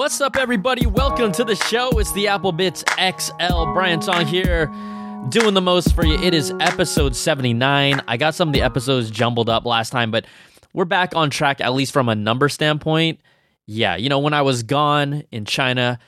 What's up, everybody? Welcome to the show. It's the Apple Bitz XL. Brian Tong here, doing the most for you. It is episode 79. I got some of the episodes jumbled up last time, but we're back on track, at least from a number standpoint. Yeah, you know, when I was gone in China,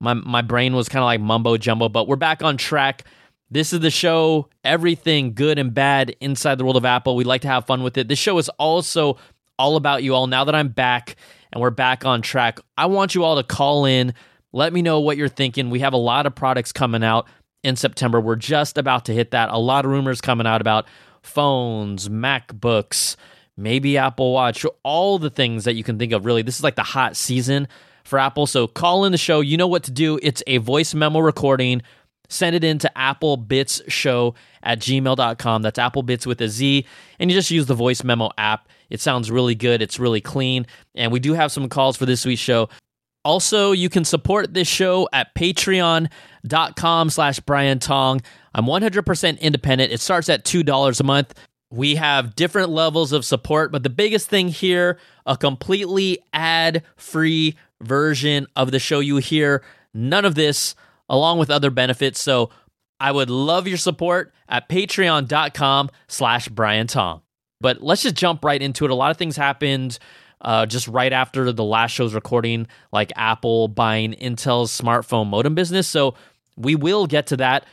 my, my brain was kind of like mumbo jumbo, but we're back on track. This is the show, everything good and bad inside the world of Apple. We like to have fun with it. This show is also all about you all. Now that I'm back and we're back on track, I want you all to call in. Let me know what you're thinking. We have a lot of products coming out in September. We're just about to hit that. A lot of rumors coming out about phones, MacBooks, maybe Apple Watch, all the things that you can think of. Really, this is like the hot season for Apple. So call in the show. You know what to do. It's a voice memo recording send it into applebitzshow at gmail.com. That's applebitz with a Z. And you just use the voice memo app. It sounds really good. It's really clean. And we do have some calls for this week's show. Also, you can support this show at patreon.com slash Brian Tong. I'm 100% independent. It starts at $2 a month. We have different levels of support, but the biggest thing here, a completely ad-free version of the show. You hear none of this along with other benefits. So I would love your support at patreon.com slash Brian Tong. But let's just jump right into it. A lot of things happened uh, just right after the last show's recording, like Apple buying Intel's smartphone modem business. So we will get to that.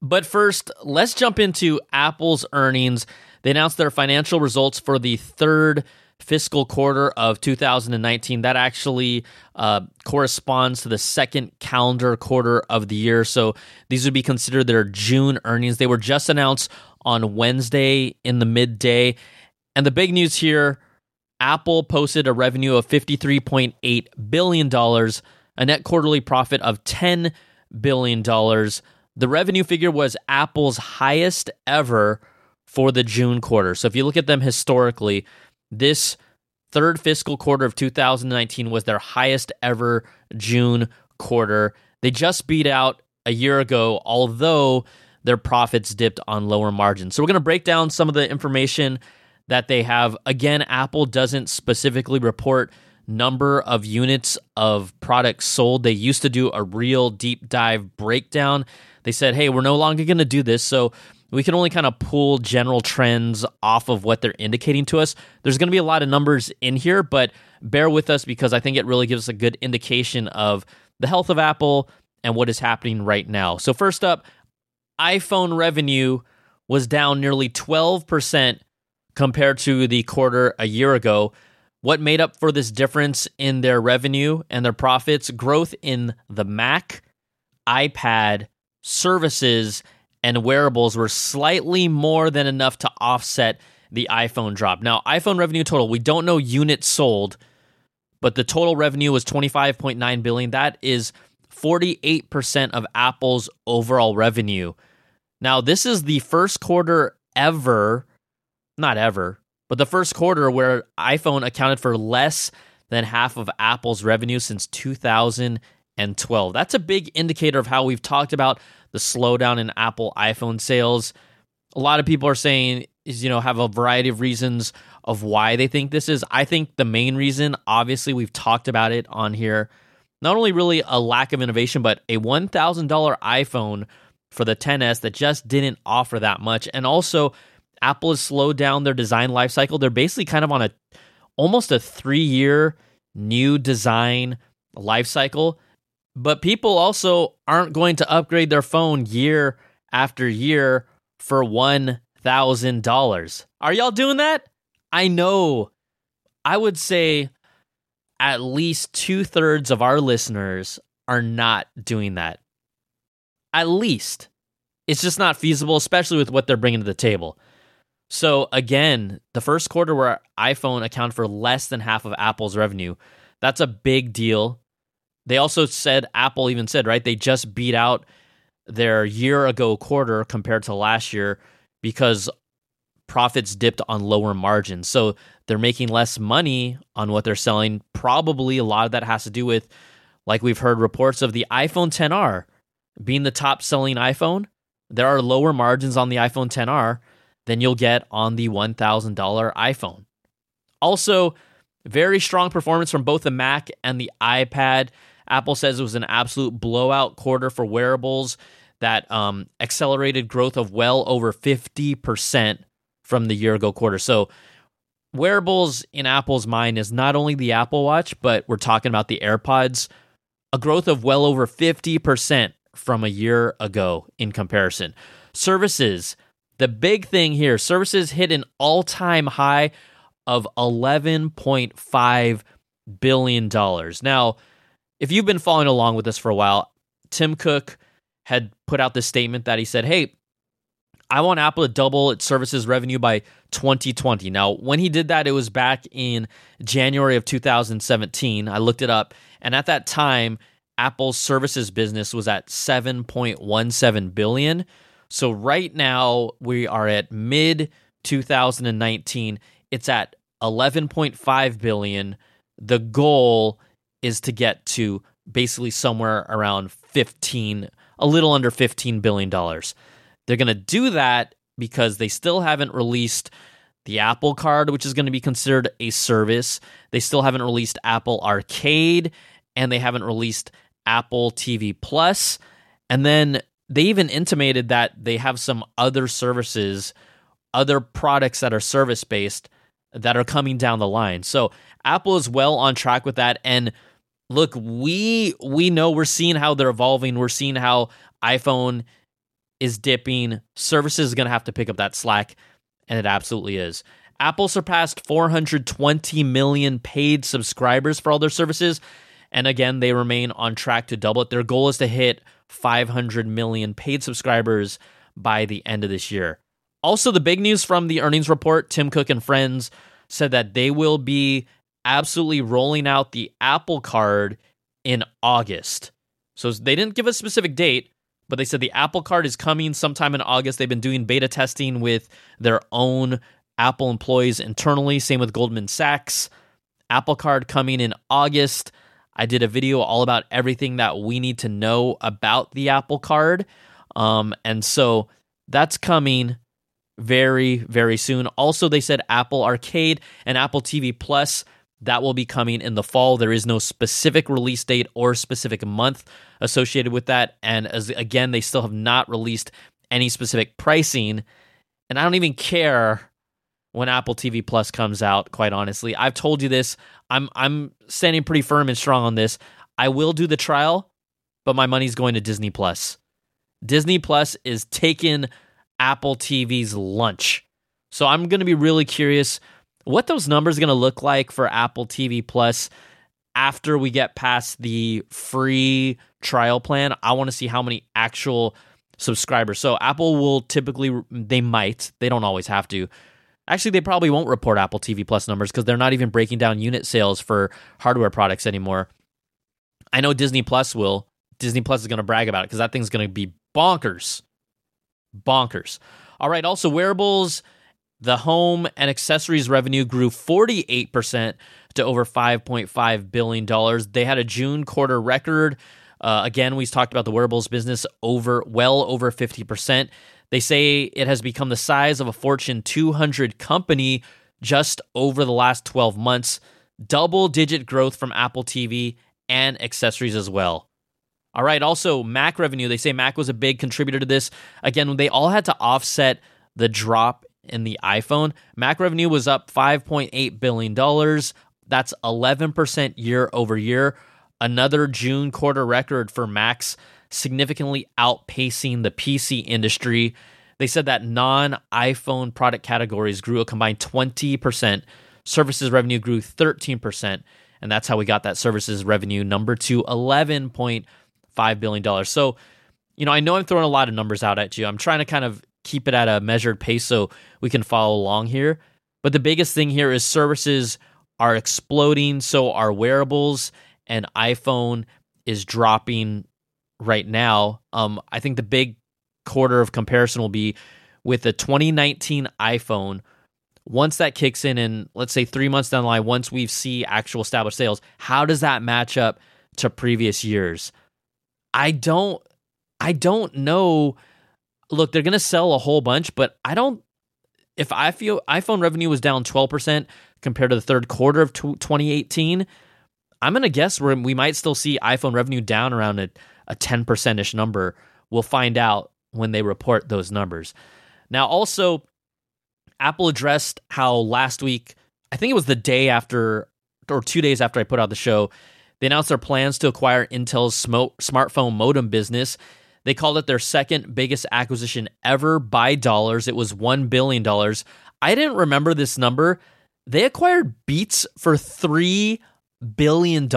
But first, let's jump into Apple's earnings. They announced their financial results for the third fiscal quarter of 2019. That actually uh, corresponds to the second calendar quarter of the year. So these would be considered their June earnings. They were just announced on Wednesday in the midday. And the big news here Apple posted a revenue of $53.8 billion, a net quarterly profit of $10 billion. The revenue figure was Apple's highest ever for the June quarter. So if you look at them historically, this third fiscal quarter of 2019 was their highest ever June quarter. They just beat out a year ago, although their profits dipped on lower margins. So we're going to break down some of the information that they have. Again, Apple doesn't specifically report number of units of products sold. They used to do a real deep dive breakdown. They said, "Hey, we're no longer going to do this." So we can only kind of pull general trends off of what they're indicating to us. There's going to be a lot of numbers in here, but bear with us because I think it really gives us a good indication of the health of Apple and what is happening right now. So, first up, iPhone revenue was down nearly 12% compared to the quarter a year ago. What made up for this difference in their revenue and their profits? Growth in the Mac, iPad, services, and wearables were slightly more than enough to offset the iPhone drop. Now, iPhone revenue total, we don't know units sold, but the total revenue was 25.9 billion. That is 48% of Apple's overall revenue. Now, this is the first quarter ever, not ever, but the first quarter where iPhone accounted for less than half of Apple's revenue since 2012. That's a big indicator of how we've talked about the slowdown in Apple iPhone sales. A lot of people are saying is you know have a variety of reasons of why they think this is. I think the main reason, obviously, we've talked about it on here. Not only really a lack of innovation, but a one thousand dollar iPhone for the 10s that just didn't offer that much, and also Apple has slowed down their design lifecycle. They're basically kind of on a almost a three year new design lifecycle but people also aren't going to upgrade their phone year after year for $1,000. Are y'all doing that? I know. I would say at least two thirds of our listeners are not doing that. At least. It's just not feasible, especially with what they're bringing to the table. So, again, the first quarter where iPhone accounted for less than half of Apple's revenue, that's a big deal. They also said Apple even said right they just beat out their year ago quarter compared to last year because profits dipped on lower margins. So they're making less money on what they're selling. Probably a lot of that has to do with like we've heard reports of the iPhone 10R being the top selling iPhone. There are lower margins on the iPhone 10R than you'll get on the $1000 iPhone. Also, Very strong performance from both the Mac and the iPad. Apple says it was an absolute blowout quarter for wearables that um, accelerated growth of well over 50% from the year ago quarter. So, wearables in Apple's mind is not only the Apple Watch, but we're talking about the AirPods, a growth of well over 50% from a year ago in comparison. Services, the big thing here, services hit an all time high of $11.5 billion. Now, if you've been following along with us for a while, Tim Cook had put out this statement that he said, Hey, I want Apple to double its services revenue by 2020. Now, when he did that, it was back in January of 2017. I looked it up, and at that time, Apple's services business was at 7.17 billion. So right now, we are at mid 2019. It's at 11.5 billion. The goal is to get to basically somewhere around 15 a little under 15 billion dollars. They're going to do that because they still haven't released the Apple Card, which is going to be considered a service. They still haven't released Apple Arcade and they haven't released Apple TV Plus. And then they even intimated that they have some other services, other products that are service based that are coming down the line. So Apple is well on track with that and look, we we know we're seeing how they're evolving. We're seeing how iPhone is dipping. Services is going to have to pick up that slack, and it absolutely is. Apple surpassed 420 million paid subscribers for all their services. And again, they remain on track to double it. Their goal is to hit 500 million paid subscribers by the end of this year. Also, the big news from the earnings report Tim Cook and friends said that they will be absolutely rolling out the Apple Card in August. So they didn't give a specific date, but they said the Apple Card is coming sometime in August. They've been doing beta testing with their own Apple employees internally. Same with Goldman Sachs. Apple Card coming in August. I did a video all about everything that we need to know about the Apple Card. Um, and so that's coming very, very soon. Also, they said Apple Arcade and Apple TV Plus that will be coming in the fall. There is no specific release date or specific month associated with that. And as again, they still have not released any specific pricing. And I don't even care when Apple TV Plus comes out, quite honestly. I've told you this. I'm I'm standing pretty firm and strong on this. I will do the trial, but my money's going to Disney Plus. Disney Plus is taking Apple TV's lunch. So I'm going to be really curious what those numbers going to look like for Apple TV Plus after we get past the free trial plan. I want to see how many actual subscribers. So Apple will typically they might, they don't always have to. Actually, they probably won't report Apple TV Plus numbers because they're not even breaking down unit sales for hardware products anymore. I know Disney Plus will. Disney Plus is going to brag about it because that thing's going to be bonkers. Bonkers. All right, also wearables the home and accessories revenue grew 48% to over $5.5 billion. They had a June quarter record. Uh, again, we talked about the wearables business over well over 50%. They say it has become the size of a Fortune 200 company just over the last 12 months. Double digit growth from Apple TV and accessories as well. All right, also Mac revenue. They say Mac was a big contributor to this. Again, they all had to offset the drop in the iPhone. Mac revenue was up $5.8 billion. That's 11% year over year. Another June quarter record for Macs, significantly outpacing the PC industry. They said that non iPhone product categories grew a combined 20%. Services revenue grew 13%. And that's how we got that services revenue number to $11.5 billion. So, you know, I know I'm throwing a lot of numbers out at you. I'm trying to kind of keep it at a measured pace so we can follow along here. But the biggest thing here is services are exploding, so are wearables, and iPhone is dropping right now. Um, I think the big quarter of comparison will be with the 2019 iPhone. Once that kicks in, and let's say three months down the line, once we see actual established sales, how does that match up to previous years? I don't, I don't know look, they're going to sell a whole bunch, but I don't if I feel iPhone revenue was down 12% compared to the third quarter of 2018, I'm going to guess we we might still see iPhone revenue down around a, a 10% ish number. We'll find out when they report those numbers. Now, also, Apple addressed how last week, I think it was the day after or two days after I put out the show, they announced their plans to acquire Intel's smartphone modem business. They called it their second biggest acquisition ever by dollars. It was $1 billion. I didn't remember this number. They acquired Beats for $3 billion.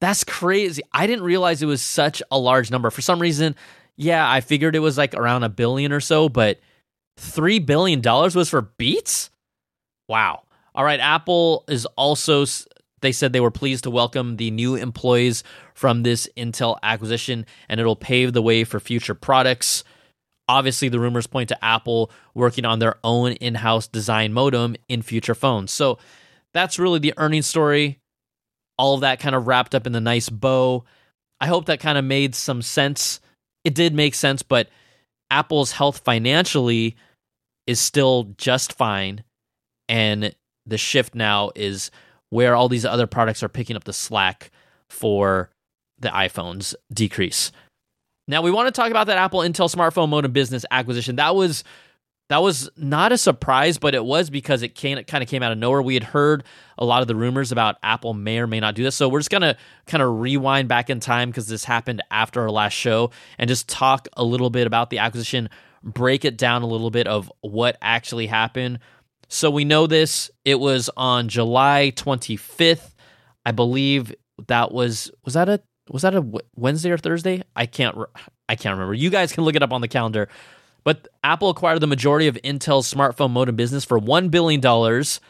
That's crazy. I didn't realize it was such a large number. For some reason, yeah, I figured it was like around a billion or so, but $3 billion was for Beats? Wow. All right, Apple is also they said they were pleased to welcome the new employees from this Intel acquisition and it'll pave the way for future products. Obviously, the rumors point to Apple working on their own in-house design modem in future phones. So, that's really the earnings story. All of that kind of wrapped up in the nice bow. I hope that kind of made some sense. It did make sense, but Apple's health financially is still just fine and the shift now is where all these other products are picking up the slack for the iPhone's decrease. Now we want to talk about that Apple Intel smartphone modem business acquisition. That was that was not a surprise, but it was because it came, it kind of came out of nowhere. We had heard a lot of the rumors about Apple may or may not do this. So we're just going to kind of rewind back in time because this happened after our last show and just talk a little bit about the acquisition, break it down a little bit of what actually happened, so we know this. It was on July 25th. I believe that was was that a was that a Wednesday or Thursday? I can't I can't remember. You guys can look it up on the calendar. But Apple acquired the majority of Intel's smartphone modem business for 1 billion dollars.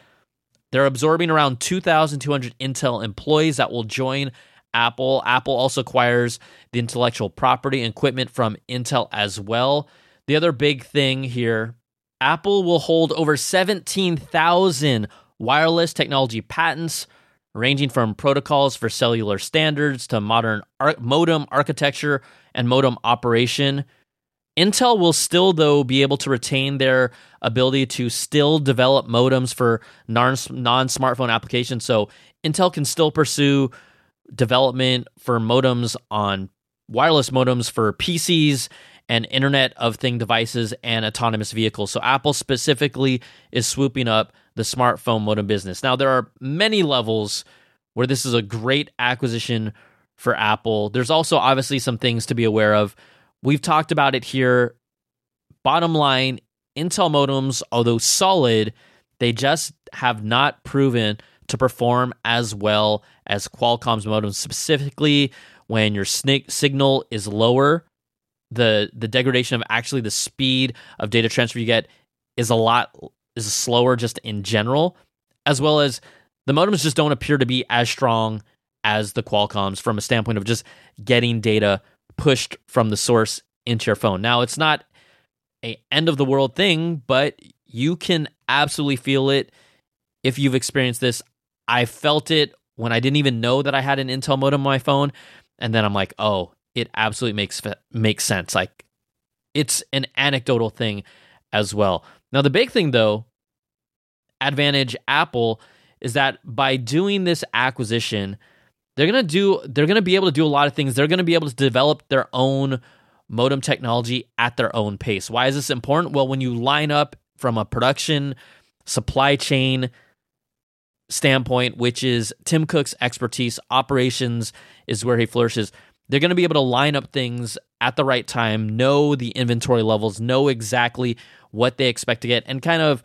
They're absorbing around 2,200 Intel employees that will join Apple. Apple also acquires the intellectual property and equipment from Intel as well. The other big thing here Apple will hold over 17,000 wireless technology patents, ranging from protocols for cellular standards to modern ar- modem architecture and modem operation. Intel will still, though, be able to retain their ability to still develop modems for non smartphone applications. So Intel can still pursue development for modems on wireless modems for PCs and Internet of Thing devices and autonomous vehicles. So Apple specifically is swooping up the smartphone modem business. Now, there are many levels where this is a great acquisition for Apple. There's also obviously some things to be aware of. We've talked about it here. Bottom line, Intel modems, although solid, they just have not proven to perform as well as Qualcomm's modems, specifically when your signal is lower the the degradation of actually the speed of data transfer you get is a lot is slower just in general, as well as the modems just don't appear to be as strong as the Qualcomm's from a standpoint of just getting data pushed from the source into your phone. Now it's not a end of the world thing, but you can absolutely feel it if you've experienced this. I felt it when I didn't even know that I had an Intel modem on my phone, and then I'm like, oh, it absolutely makes makes sense. Like it's an anecdotal thing as well. Now the big thing though, advantage Apple is that by doing this acquisition, they're going to do they're going to be able to do a lot of things. They're going to be able to develop their own modem technology at their own pace. Why is this important? Well, when you line up from a production supply chain standpoint, which is Tim Cook's expertise, operations is where he flourishes they're going to be able to line up things at the right time, know the inventory levels, know exactly what they expect to get, and kind of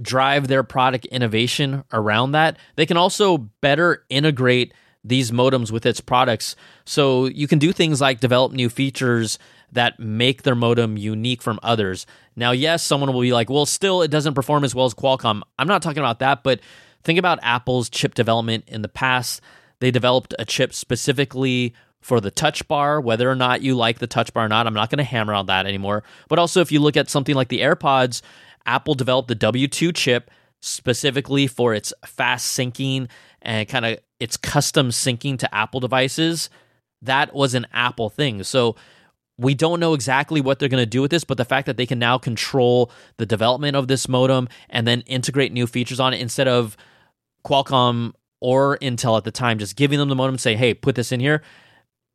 drive their product innovation around that. They can also better integrate these modems with its products. So you can do things like develop new features that make their modem unique from others. Now, yes, someone will be like, well, still, it doesn't perform as well as Qualcomm. I'm not talking about that, but think about Apple's chip development in the past. They developed a chip specifically for the touch bar, whether or not you like the touch bar or not. I'm not going to hammer on that anymore. But also, if you look at something like the AirPods, Apple developed the W2 chip specifically for its fast syncing and kind of its custom syncing to Apple devices. That was an Apple thing. So we don't know exactly what they're going to do with this, but the fact that they can now control the development of this modem and then integrate new features on it instead of Qualcomm or Intel at the time just giving them the modem say, "Hey, put this in here."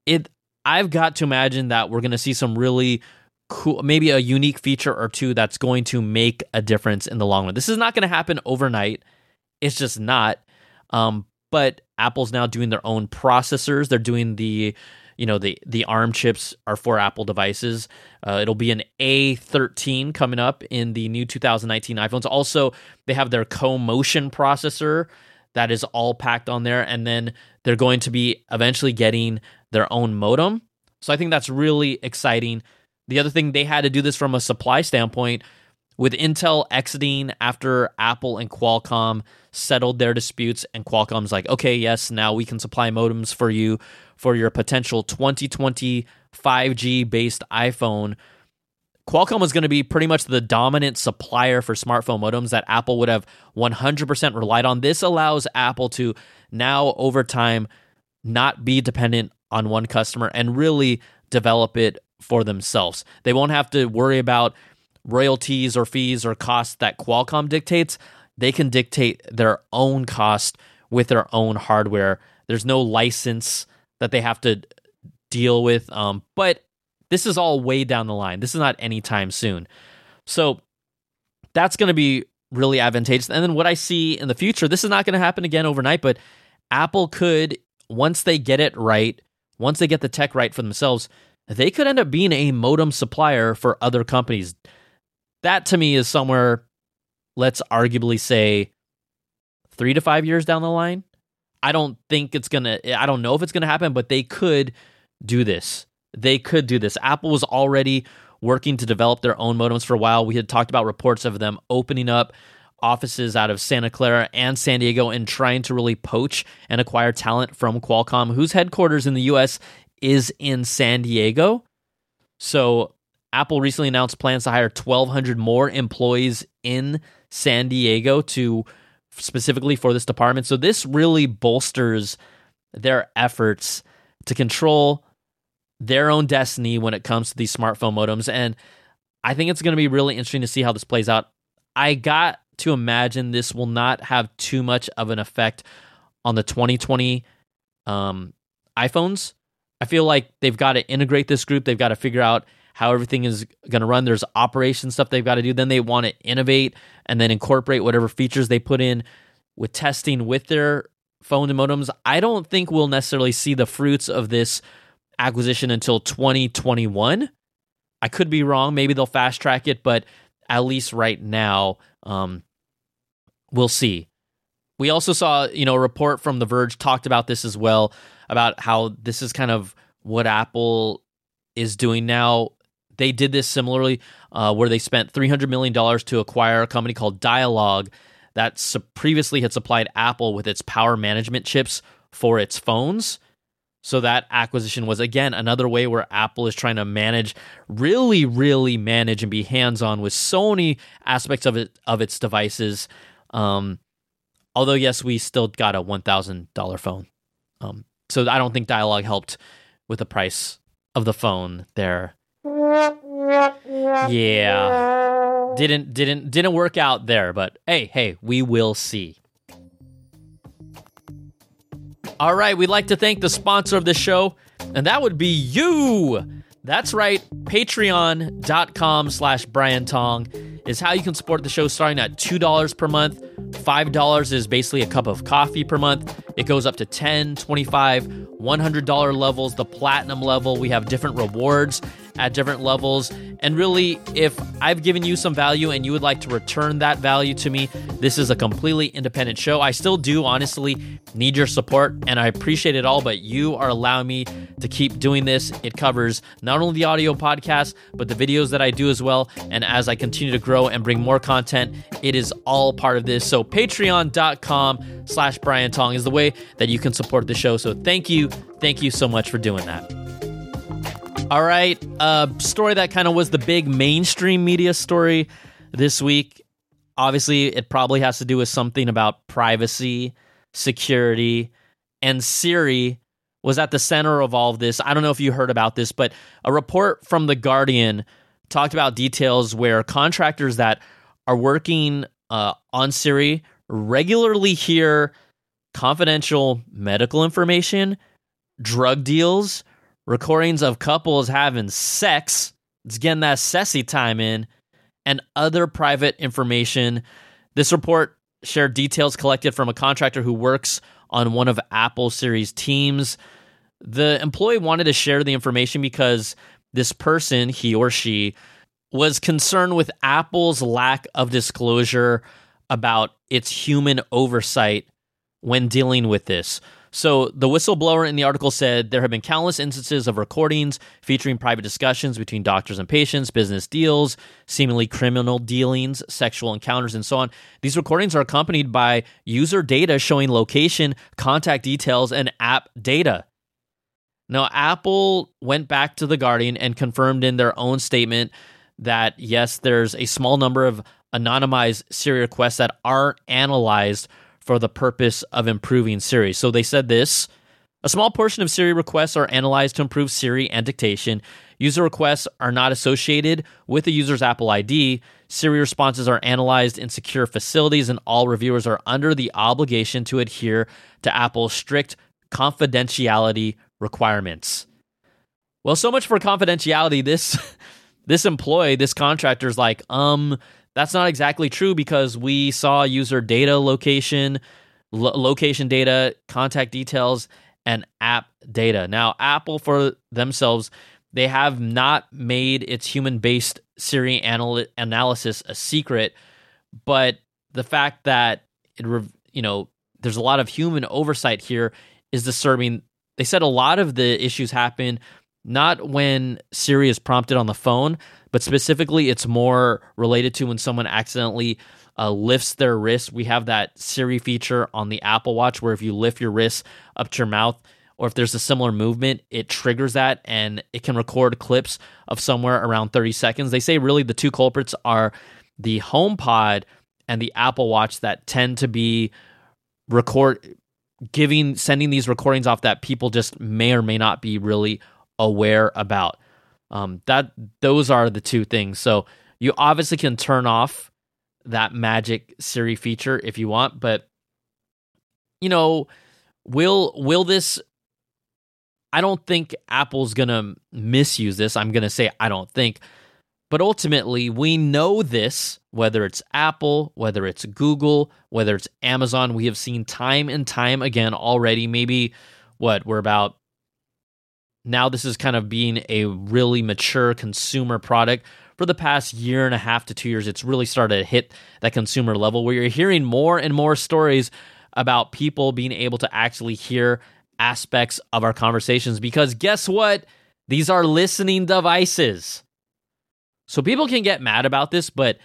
It I've got to imagine that we're going to see some really cool maybe a unique feature or two that's going to make a difference in the long run. This is not going to happen overnight. It's just not. Um, but Apple's now doing their own processors. They're doing the you know the the ARM chips are for Apple devices. Uh, it'll be an A13 coming up in the new 2019 iPhones. Also, they have their Co-Motion processor that is all packed on there, and then they're going to be eventually getting their own modem. So I think that's really exciting. The other thing they had to do this from a supply standpoint with Intel exiting after Apple and Qualcomm settled their disputes, and Qualcomm's like, okay, yes, now we can supply modems for you for your potential 2020 5G based iPhone. Qualcomm was going to be pretty much the dominant supplier for smartphone modems that Apple would have 100% relied on. This allows Apple to now, over time, not be dependent on one customer and really develop it for themselves. They won't have to worry about royalties or fees or costs that Qualcomm dictates. They can dictate their own cost with their own hardware. There's no license that they have to deal with. Um, but this is all way down the line. This is not anytime soon. So that's going to be really advantageous. And then what I see in the future, this is not going to happen again overnight, but Apple could, once they get it right, once they get the tech right for themselves, they could end up being a modem supplier for other companies. That to me is somewhere, let's arguably say, three to five years down the line. I don't think it's gonna. I don't know if it's gonna happen, but they could do this. They could do this. Apple was already working to develop their own modems for a while. We had talked about reports of them opening up offices out of Santa Clara and San Diego and trying to really poach and acquire talent from Qualcomm, whose headquarters in the US is in San Diego. So Apple recently announced plans to hire 1,200 more employees in San Diego to specifically for this department. So this really bolsters their efforts to control their own destiny when it comes to these smartphone modems. And I think it's going to be really interesting to see how this plays out. I got to imagine this will not have too much of an effect on the 2020 um, iPhones. I feel like they've got to integrate this group. They've got to figure out how everything is going to run. There's operation stuff they've got to do. Then they want to innovate and then incorporate whatever features they put in with testing with their phone and modems. I don't think we'll necessarily see the fruits of this acquisition until 2021. I could be wrong. Maybe they'll fast track it, but at least right now, um, we'll see. We also saw, you know, a report from The Verge talked about this as well about how this is kind of what Apple is doing now they did this similarly, uh, where they spent $300 million to acquire a company called Dialog that previously had supplied Apple with its power management chips for its phones. So that acquisition was again another way where Apple is trying to manage, really, really manage and be hands-on with so many aspects of it of its devices. Um, although yes, we still got a one thousand dollar phone. Um, so I don't think Dialog helped with the price of the phone there. Yeah. Didn't didn't didn't work out there, but hey, hey, we will see. All right, we'd like to thank the sponsor of the show, and that would be you. That's right, patreon.com slash Brian Tong is how you can support the show starting at $2 per month. $5 is basically a cup of coffee per month. It goes up to $10, $25, $100 levels, the platinum level. We have different rewards at different levels. And really, if I've given you some value and you would like to return that value to me, this is a completely independent show. I still do honestly need your support and I appreciate it all, but you are allowing me to keep doing this. It covers not only the audio podcast, but the videos that I do as well. And as I continue to grow and bring more content, it is all part of this. So patreon.com slash Brian Tong is the way that you can support the show. So thank you. Thank you so much for doing that. All right. A uh, story that kind of was the big mainstream media story this week. Obviously, it probably has to do with something about privacy, security, and Siri was at the center of all of this. I don't know if you heard about this, but a report from The Guardian talked about details where contractors that are working uh, on Siri regularly hear confidential medical information, drug deals, recordings of couples having sex. It's getting that sessy time in, and other private information. This report shared details collected from a contractor who works on one of Apple Siri's teams. The employee wanted to share the information because this person, he or she, was concerned with Apple's lack of disclosure about its human oversight when dealing with this. So, the whistleblower in the article said there have been countless instances of recordings featuring private discussions between doctors and patients, business deals, seemingly criminal dealings, sexual encounters, and so on. These recordings are accompanied by user data showing location, contact details, and app data. Now, Apple went back to The Guardian and confirmed in their own statement that yes, there's a small number of anonymized Siri requests that are analyzed for the purpose of improving Siri. So they said this a small portion of Siri requests are analyzed to improve Siri and dictation. User requests are not associated with the user's Apple ID. Siri responses are analyzed in secure facilities, and all reviewers are under the obligation to adhere to Apple's strict confidentiality requirements. Well, so much for confidentiality. This this employee, this contractor is like, um, that's not exactly true because we saw user data location, lo- location data, contact details, and app data. Now, Apple for themselves, they have not made its human based Siri anal- analysis a secret, but the fact that it, you know, there's a lot of human oversight here is disturbing. They said a lot of the issues happen not when Siri is prompted on the phone, but specifically it's more related to when someone accidentally uh, lifts their wrist. We have that Siri feature on the Apple Watch where if you lift your wrist up to your mouth, or if there's a similar movement, it triggers that and it can record clips of somewhere around 30 seconds. They say really the two culprits are the HomePod and the Apple Watch that tend to be record giving sending these recordings off that people just may or may not be really aware about. Um, that those are the two things. So you obviously can turn off that magic Siri feature if you want, but you know, will will this I don't think Apple's going to misuse this. I'm going to say I don't think. But ultimately, we know this, whether it's Apple, whether it's Google, whether it's Amazon, we have seen time and time again already. Maybe what we're about now this is kind of being a really mature consumer product. For the past year and a half to two years it's really started to hit that consumer level where you're hearing more and more stories about people being able to actually hear aspects of our conversations because guess what? These are listening devices. So people can get mad about this but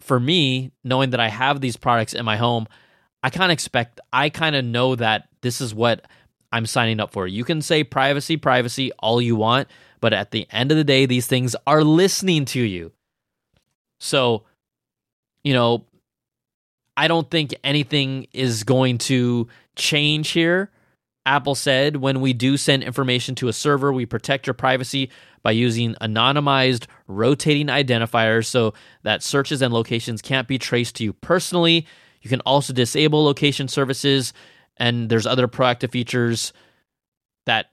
for me knowing that i have these products in my home i kind of expect i kind of know that this is what I'm signing up for. You can say privacy, privacy all you want, but at the end of the day, these things are listening to you. So, you know, I don't think anything is going to change here. Apple said when we do send information to a server, we protect your privacy by using anonymized rotating identifiers so that searches and locations can't be traced to you personally. You can also disable location services and there's other proactive features that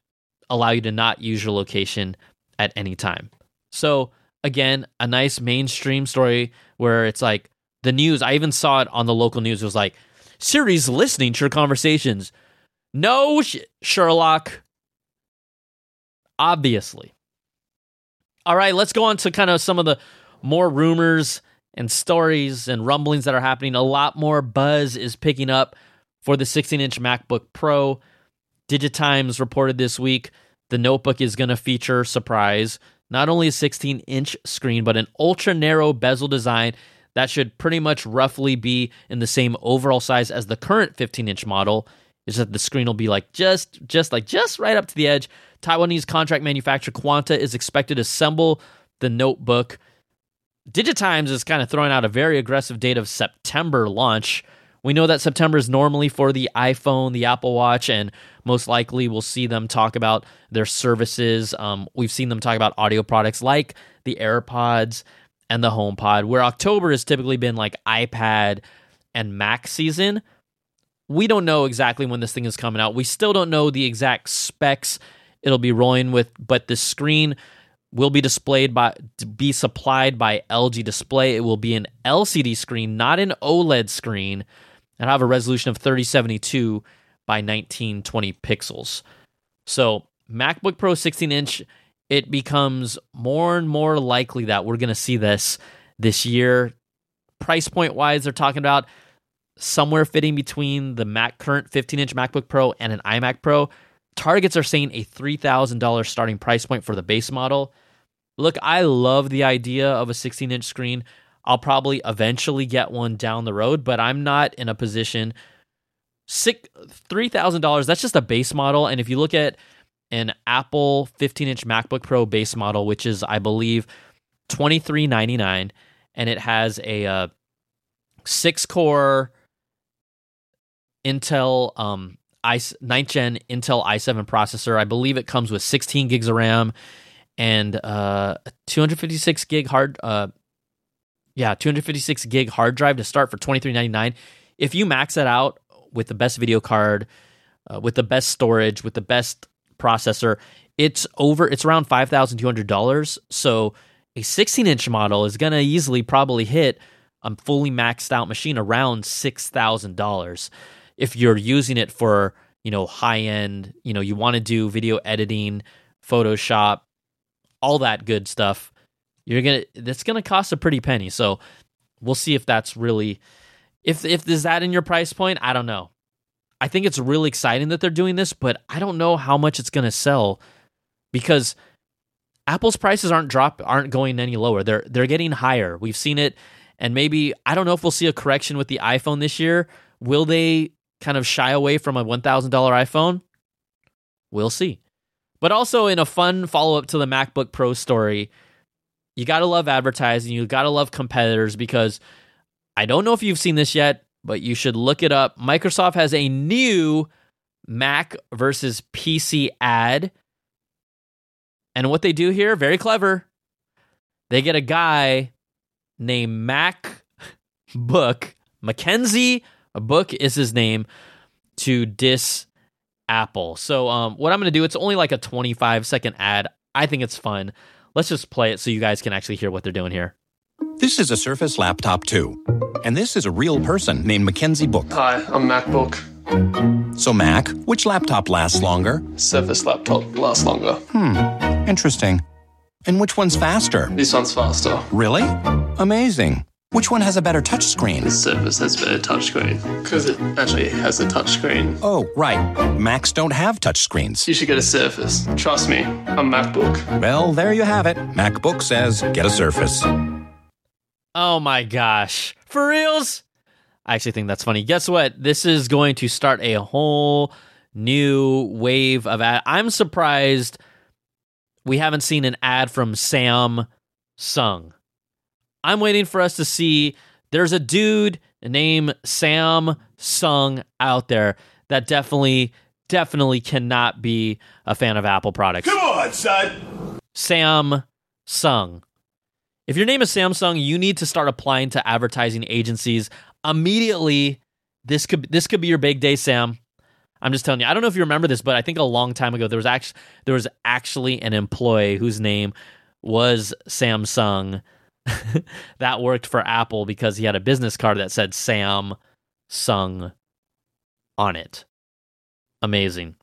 allow you to not use your location at any time. So again, a nice mainstream story where it's like the news. I even saw it on the local news. It was like Siri's listening to your conversations. No, Sherlock. Obviously. All right, let's go on to kind of some of the more rumors and stories and rumblings that are happening. A lot more buzz is picking up for the 16 inch MacBook Pro. Digitimes reported this week the notebook is going to feature, surprise, not only a 16 inch screen, but an ultra narrow bezel design that should pretty much roughly be in the same overall size as the current 15 inch model. Is that the screen will be like just, just like just right up to the edge. Taiwanese contract manufacturer Quanta is expected to assemble the notebook. Digitimes is kind of throwing out a very aggressive date of September launch We know that September is normally for the iPhone, the Apple Watch, and most likely we'll see them talk about their services. Um, we've seen them talk about audio products like the AirPods and the HomePod, where October has typically been like iPad and Mac season. We don't know exactly when this thing is coming out. We still don't know the exact specs it'll be rolling with, but the screen will be displayed by be supplied by LG Display. It will be an LCD screen, not an OLED screen, and have a resolution of 3072 by 1920 pixels. So, MacBook Pro 16 inch, it becomes more and more likely that we're going to see this this year. Price point wise, they're talking about somewhere fitting between the Mac current 15 inch MacBook Pro and an iMac Pro. Targets are saying a $3,000 starting price point for the base model. Look, I love the idea of a 16 inch screen. I'll probably eventually get one down the road, but I'm not in a position. Six three thousand dollars. That's just a base model, and if you look at an Apple 15 inch MacBook Pro base model, which is I believe twenty three ninety nine, and it has a uh, six core Intel um, i ninth gen Intel i7 processor. I believe it comes with 16 gigs of RAM and uh 256 gig hard uh yeah 256 gig hard drive to start for 23.99 if you max that out with the best video card uh, with the best storage with the best processor it's over it's around $5200 so a 16 inch model is going to easily probably hit a fully maxed out machine around $6000 if you're using it for you know high end you know you want to do video editing photoshop all that good stuff. You're gonna that's gonna cost a pretty penny. So we'll see if that's really if if is that in your price point. I don't know. I think it's really exciting that they're doing this, but I don't know how much it's gonna sell because Apple's prices aren't drop aren't going any lower. They're they're getting higher. We've seen it, and maybe I don't know if we'll see a correction with the iPhone this year. Will they kind of shy away from a one thousand dollar iPhone? We'll see. But also in a fun follow up to the MacBook Pro story, you got to love advertising. You got to love competitors because I don't know if you've seen this yet, but you should look it up. Microsoft has a new Mac versus PC ad. And what they do here, very clever. They get a guy named Mac Book, Mackenzie Book is his name, to diss Apple. So um, what I'm going to do, it's only like a 25 second ad. I think it's fun. Let's just play it so you guys can actually hear what they're doing here. This is a Surface Laptop 2, and this is a real person named Mackenzie Book. Hi, I'm MacBook. So, Mac, which laptop lasts longer? Surface laptop lasts longer. Hmm, interesting. And which one's faster? This one's faster. Really? Amazing. Which one has a better touchscreen? The Surface has better touchscreen because it actually has a touchscreen. Oh, right. Macs don't have touchscreens. You should get a Surface. Trust me, I'm MacBook. Well, there you have it. MacBook says get a Surface. Oh my gosh. For reals? I actually think that's funny. Guess what? This is going to start a whole new wave of ad. I'm surprised we haven't seen an ad from Samsung. I'm waiting for us to see there's a dude named Sam Sung out there that definitely, definitely cannot be a fan of Apple products. Come on, son. Sam Sung. If your name is Samsung, you need to start applying to advertising agencies immediately. This could this could be your big day, Sam. I'm just telling you. I don't know if you remember this, but I think a long time ago there was actually there was actually an employee whose name was Samsung that worked for Apple because he had a business card that said Sam Sung on it. Amazing.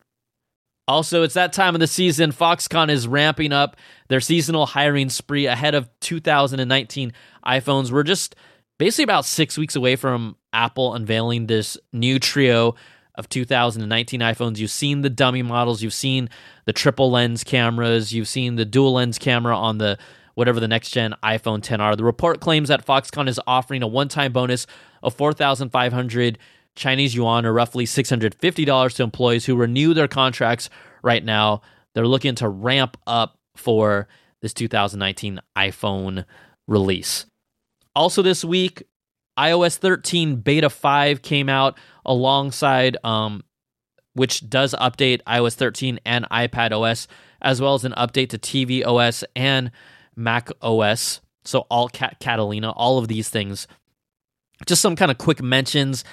Also, it's that time of the season. Foxconn is ramping up their seasonal hiring spree ahead of 2019 iPhones. We're just basically about six weeks away from Apple unveiling this new trio of 2019 iPhones. You've seen the dummy models, you've seen the triple lens cameras, you've seen the dual lens camera on the whatever the next gen iPhone 10 are. The report claims that Foxconn is offering a one time bonus of 4,500 Chinese yuan or roughly $650 to employees who renew their contracts right now. They're looking to ramp up for this 2019 iPhone release. Also, this week, iOS 13 Beta 5 came out alongside, um, which does update iOS 13 and iPad OS, as well as an update to TV OS and Mac OS. So all Cat- Catalina, all of these things. Just some kind of quick mentions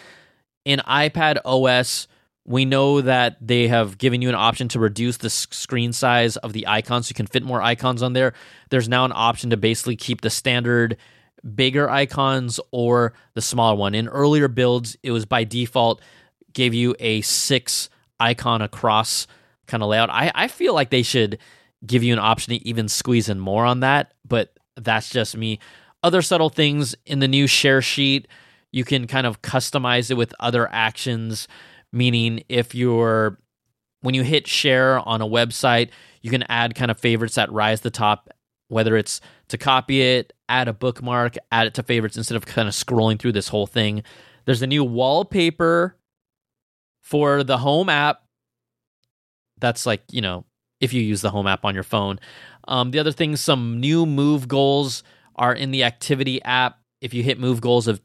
in iPad OS. We know that they have given you an option to reduce the screen size of the icons so you can fit more icons on there. There's now an option to basically keep the standard bigger icons or the smaller one. In earlier builds, it was by default gave you a six icon across kind of layout. I, I feel like they should give you an option to even squeeze in more on that, but that's just me. Other subtle things in the new share sheet, you can kind of customize it with other actions meaning if you're when you hit share on a website, you can add kind of favorites that rise the top, whether it's to copy it, add a bookmark, add it to favorites instead of kind of scrolling through this whole thing. There's a new wallpaper for the home app. That's like, you know, if you use the home app on your phone. Um, the other thing, some new move goals are in the activity app. If you hit move goals of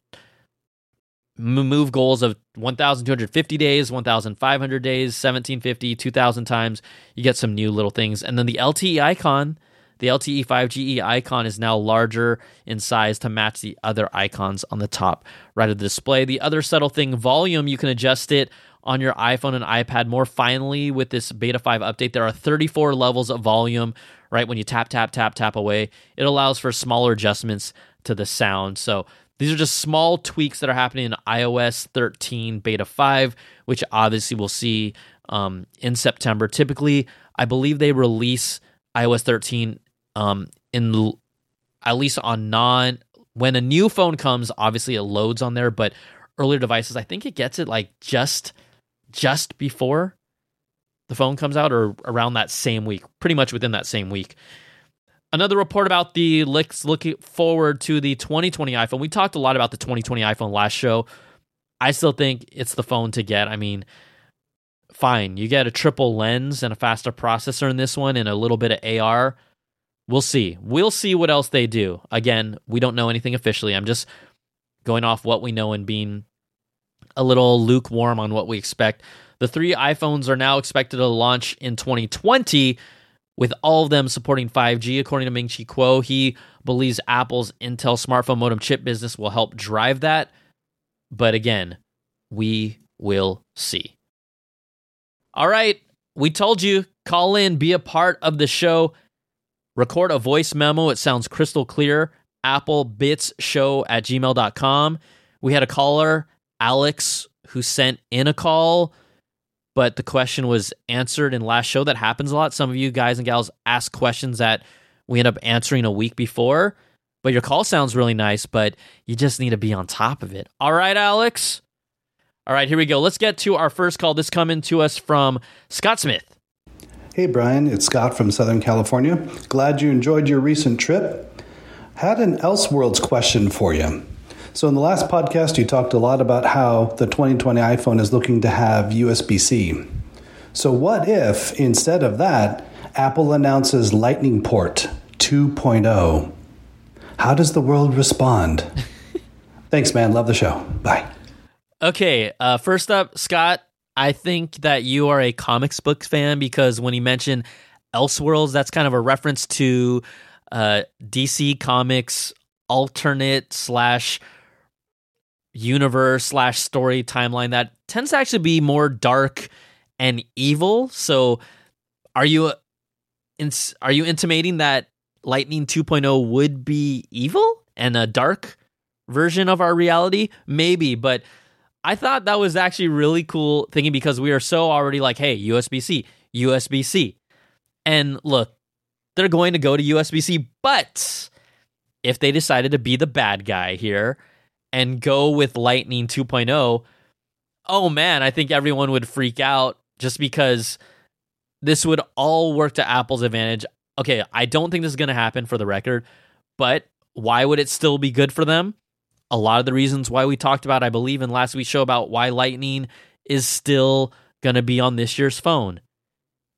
move goals of 1250 days 1500 days 1750 2000 times you get some new little things and then the lte icon the lte 5ge icon is now larger in size to match the other icons on the top right of the display the other subtle thing volume you can adjust it on your iphone and ipad more finally with this beta 5 update there are 34 levels of volume right when you tap tap tap tap away it allows for smaller adjustments to the sound so these are just small tweaks that are happening in iOS 13 beta 5, which obviously we'll see um, in September. Typically, I believe they release iOS 13 um, in at least on non when a new phone comes. Obviously, it loads on there, but earlier devices, I think it gets it like just just before the phone comes out or around that same week, pretty much within that same week. Another report about the licks looking forward to the 2020 iPhone. We talked a lot about the 2020 iPhone last show. I still think it's the phone to get. I mean, fine, you get a triple lens and a faster processor in this one and a little bit of AR. We'll see. We'll see what else they do. Again, we don't know anything officially. I'm just going off what we know and being a little lukewarm on what we expect. The three iPhones are now expected to launch in 2020 with all of them supporting 5G. According to Ming Chi Kuo, he believes Apple's Intel smartphone modem chip business will help drive that. But again, we will see. All right, we told you, call in, be a part of the show, record a voice memo. It sounds crystal clear. Applebitzshow Bits Show at gmail.com. We had a caller, Alex, who sent in a call but the question was answered in last show. That happens a lot. Some of you guys and gals ask questions that we end up answering a week before. But your call sounds really nice, but you just need to be on top of it. All right, Alex. All right, here we go. Let's get to our first call. This coming to us from Scott Smith. Hey, Brian. It's Scott from Southern California. Glad you enjoyed your recent trip. Had an Elseworlds question for you. So, in the last podcast, you talked a lot about how the 2020 iPhone is looking to have USB C. So, what if instead of that, Apple announces Lightning Port 2.0? How does the world respond? Thanks, man. Love the show. Bye. Okay, uh, first up, Scott, I think that you are a comics book fan because when you mention Elseworlds, that's kind of a reference to uh, DC Comics alternate slash universe slash story timeline that tends to actually be more dark and evil. So, are you are you intimating that Lightning 2.0 would be evil and a dark version of our reality? Maybe, but I thought that was actually really cool thinking because we are so already like, hey, USB C, USB C. And look, they're going to go to USB C, but if they decided to be the bad guy here and go with Lightning 2.0, oh man, I think everyone would freak out just because this would all work to Apple's advantage. Okay, I don't think this is going to happen for the record, but why would it still be good for them? A lot of the reasons why we talked about, I believe, in last week's show about why Lightning is still going to be on this year's phone.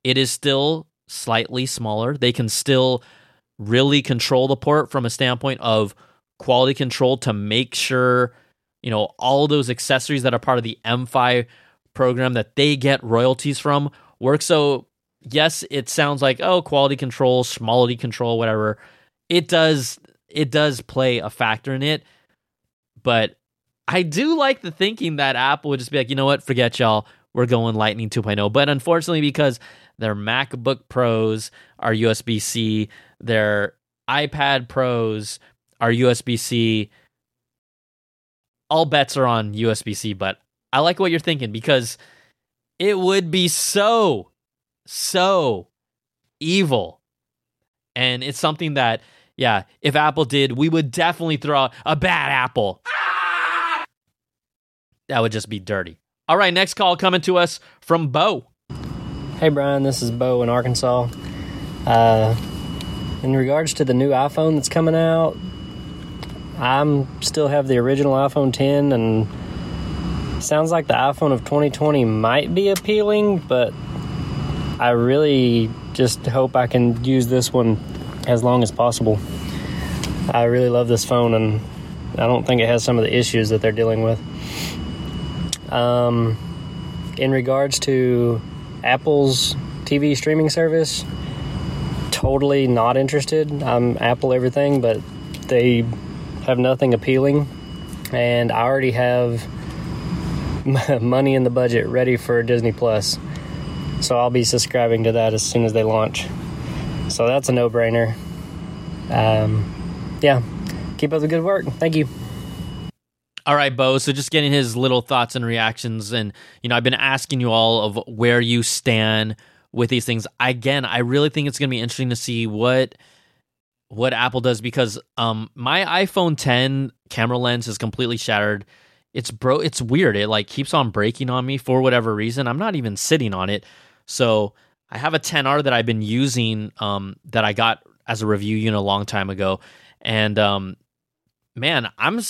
It is still slightly smaller. They can still really control the port from a standpoint of quality control to make sure you know, all those accessories that are part of the MFi program that they get royalties from work. So, yes, it sounds like, oh, quality control, smallity control, whatever. It does, it does play a factor in it. But I do like the thinking that Apple would just be like, you know what, forget y'all. We're going Lightning 2.0. But unfortunately, because their MacBook Pros are USB C, their iPad Pros are USB C, all bets are on USB C. But I like what you're thinking because it would be so, so evil. And it's something that, yeah, if Apple did, we would definitely throw out a bad apple. That would just be dirty. All right, next call coming to us from Bo. Hey Brian, this is Bo in Arkansas. Uh, in regards to the new iPhone that's coming out, I'm still have the original iPhone 10, and sounds like the iPhone of 2020 might be appealing, but I really just hope I can use this one as long as possible. I really love this phone, and I don't think it has some of the issues that they're dealing with. Um, in regards to Apple's TV streaming service, totally not interested. I'm Apple everything, but they have nothing appealing, and I already have money in the budget ready for Disney Plus. So I'll be subscribing to that as soon as they launch. So that's a no brainer. Um, yeah, keep up the good work. Thank you. All right, Bo. So just getting his little thoughts and reactions, and you know, I've been asking you all of where you stand with these things. Again, I really think it's going to be interesting to see what what Apple does because um my iPhone 10 camera lens is completely shattered. It's bro it's weird. It like keeps on breaking on me for whatever reason. I'm not even sitting on it. So, I have a 10R that I've been using um that I got as a review unit a long time ago and um man, I'm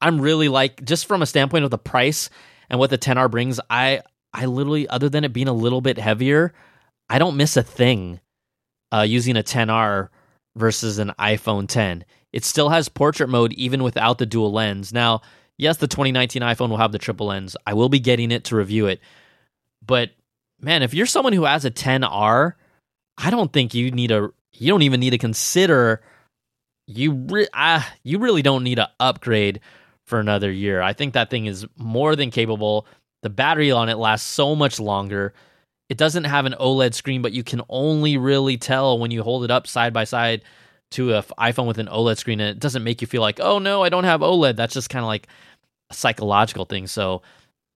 I'm really like just from a standpoint of the price and what the 10R brings, I I literally other than it being a little bit heavier, I don't miss a thing uh, using a 10R versus an iPhone 10. It still has portrait mode even without the dual lens. Now, yes, the 2019 iPhone will have the triple lens. I will be getting it to review it. But man, if you're someone who has a 10R, I don't think you need a you don't even need to consider you re- uh, you really don't need to upgrade for another year. I think that thing is more than capable. The battery on it lasts so much longer. It doesn't have an OLED screen, but you can only really tell when you hold it up side by side to an iPhone with an OLED screen, and it doesn't make you feel like, oh no, I don't have OLED. That's just kind of like a psychological thing. So,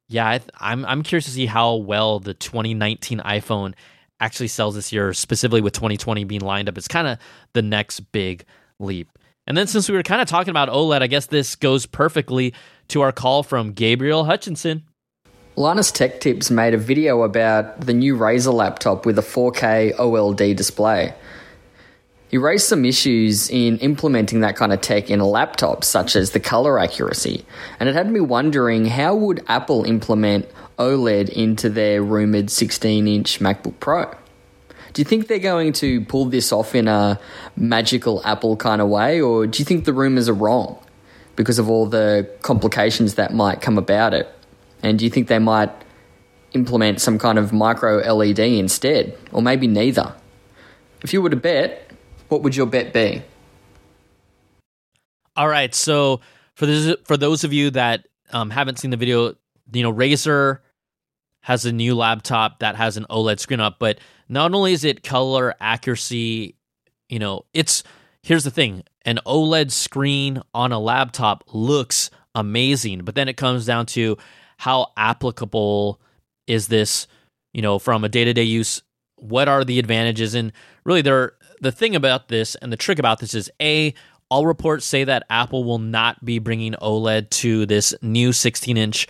yeah, I I'm I'm curious to see how well the 2019 iPhone actually sells this year, specifically with 2020 being lined up. It's kind of the next big leap. And then since we were kind of talking about OLED, I guess this goes perfectly to our call from Gabriel Hutchinson. Linus Tech Tips made a video about the new Razer laptop with a 4K OLED display. He raised some issues in implementing that kind of tech in a laptop, such as the color accuracy, and it had me wondering how would Apple implement OLED into their rumored 16-inch MacBook Pro? Do you think they're going to pull this off in a magical Apple kind of way, or do you think the rumors are wrong because of all the complications that might come about it? And do you think they might implement some kind of micro LED instead, or maybe neither? If you were to bet, what would your bet be? All right, so for this, for those of you that um, haven't seen the video, you know, Razer has a new laptop that has an OLED screen up, but not only is it color accuracy, you know, it's here's the thing an OLED screen on a laptop looks amazing, but then it comes down to how applicable is this, you know, from a day to day use? What are the advantages? And really, there the thing about this and the trick about this is a all reports say that Apple will not be bringing OLED to this new 16 inch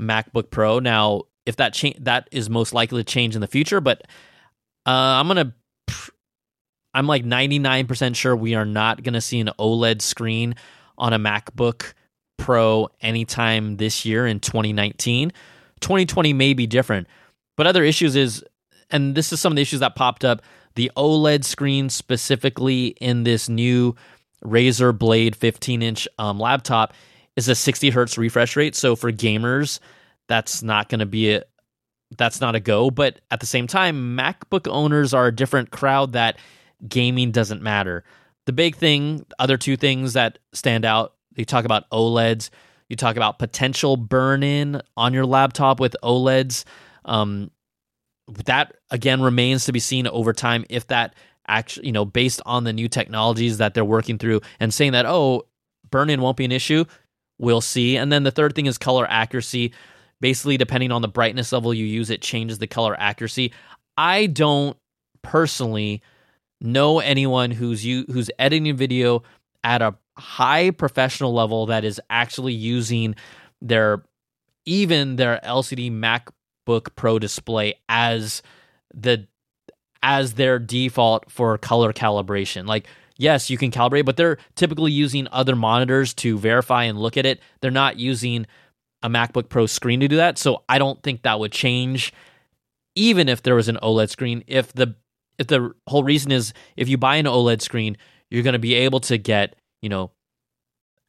MacBook Pro. Now, if that cha- that is most likely to change in the future, but uh, I'm gonna. I'm like 99% sure we are not going to see an OLED screen on a MacBook Pro anytime this year in 2019. 2020 may be different, but other issues is, and this is some of the issues that popped up. The OLED screen specifically in this new Razer Blade 15 inch um, laptop is a 60 hertz refresh rate. So for gamers, that's not going to be a that's not a go. But at the same time, MacBook owners are a different crowd that gaming doesn't matter. The big thing, other two things that stand out, you talk about OLEDs, you talk about potential burn in on your laptop with OLEDs. Um, that again remains to be seen over time if that actually, you know, based on the new technologies that they're working through and saying that, oh, burn in won't be an issue, we'll see. And then the third thing is color accuracy. Basically, depending on the brightness level you use, it changes the color accuracy. I don't personally know anyone who's you who's editing video at a high professional level that is actually using their even their LCD MacBook Pro display as the as their default for color calibration. Like yes, you can calibrate, but they're typically using other monitors to verify and look at it. They're not using a MacBook Pro screen to do that. So I don't think that would change even if there was an OLED screen. If the if the whole reason is if you buy an OLED screen, you're going to be able to get, you know,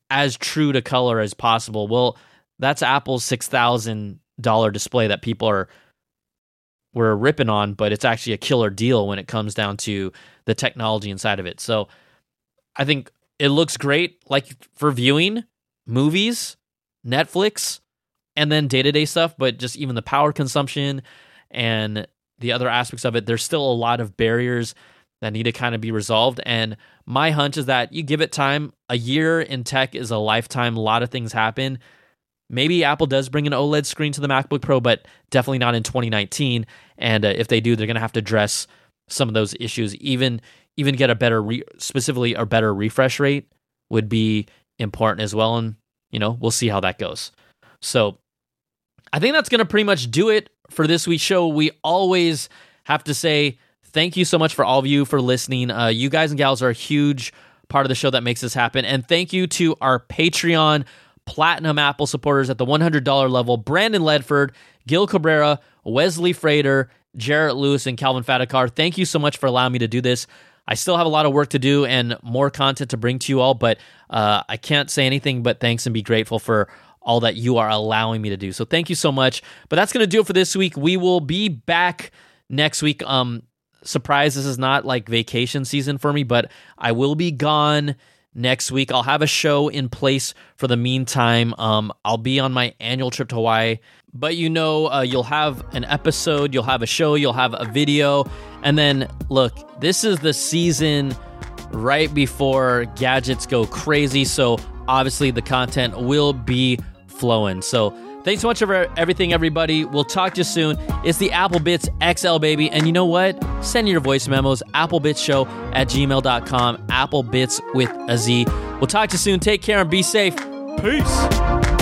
as true to color as possible. Well, that's Apple's $6,000 display that people are we're ripping on, but it's actually a killer deal when it comes down to the technology inside of it. So I think it looks great like for viewing movies, Netflix, and then day-to-day stuff, but just even the power consumption and the other aspects of it, there's still a lot of barriers that need to kind of be resolved. And my hunch is that you give it time. A year in tech is a lifetime. A lot of things happen. Maybe Apple does bring an OLED screen to the MacBook Pro, but definitely not in 2019. And uh, if they do, they're going to have to address some of those issues. Even even get a better, re- specifically a better refresh rate would be important as well. And you know, we'll see how that goes. So I think that's going to pretty much do it for this week's show. We always have to say thank you so much for all of you for listening. Uh, you guys and gals are a huge part of the show that makes this happen. And thank you to our Patreon Platinum Apple supporters at the $100 level Brandon Ledford, Gil Cabrera, Wesley Frater, Jarrett Lewis, and Calvin Fatakar. Thank you so much for allowing me to do this. I still have a lot of work to do and more content to bring to you all, but uh, I can't say anything but thanks and be grateful for all that you are allowing me to do. So thank you so much. But that's going to do it for this week. We will be back next week. Um, surprise, this is not like vacation season for me, but I will be gone next week. I'll have a show in place for the meantime. Um, I'll be on my annual trip to Hawaii, but you know, uh, you'll have an episode, you'll have a show, you'll have a video, and then look, this is the season right before gadgets go crazy. So obviously, the content will be flowing. So Thanks so much for everything, everybody. We'll talk to you soon. It's the Apple Bitz XL, baby. And you know what? Send your voice memos, applebitzshow at gmail.com, applebitz with a Z. We'll talk to you soon. Take care and be safe. Peace.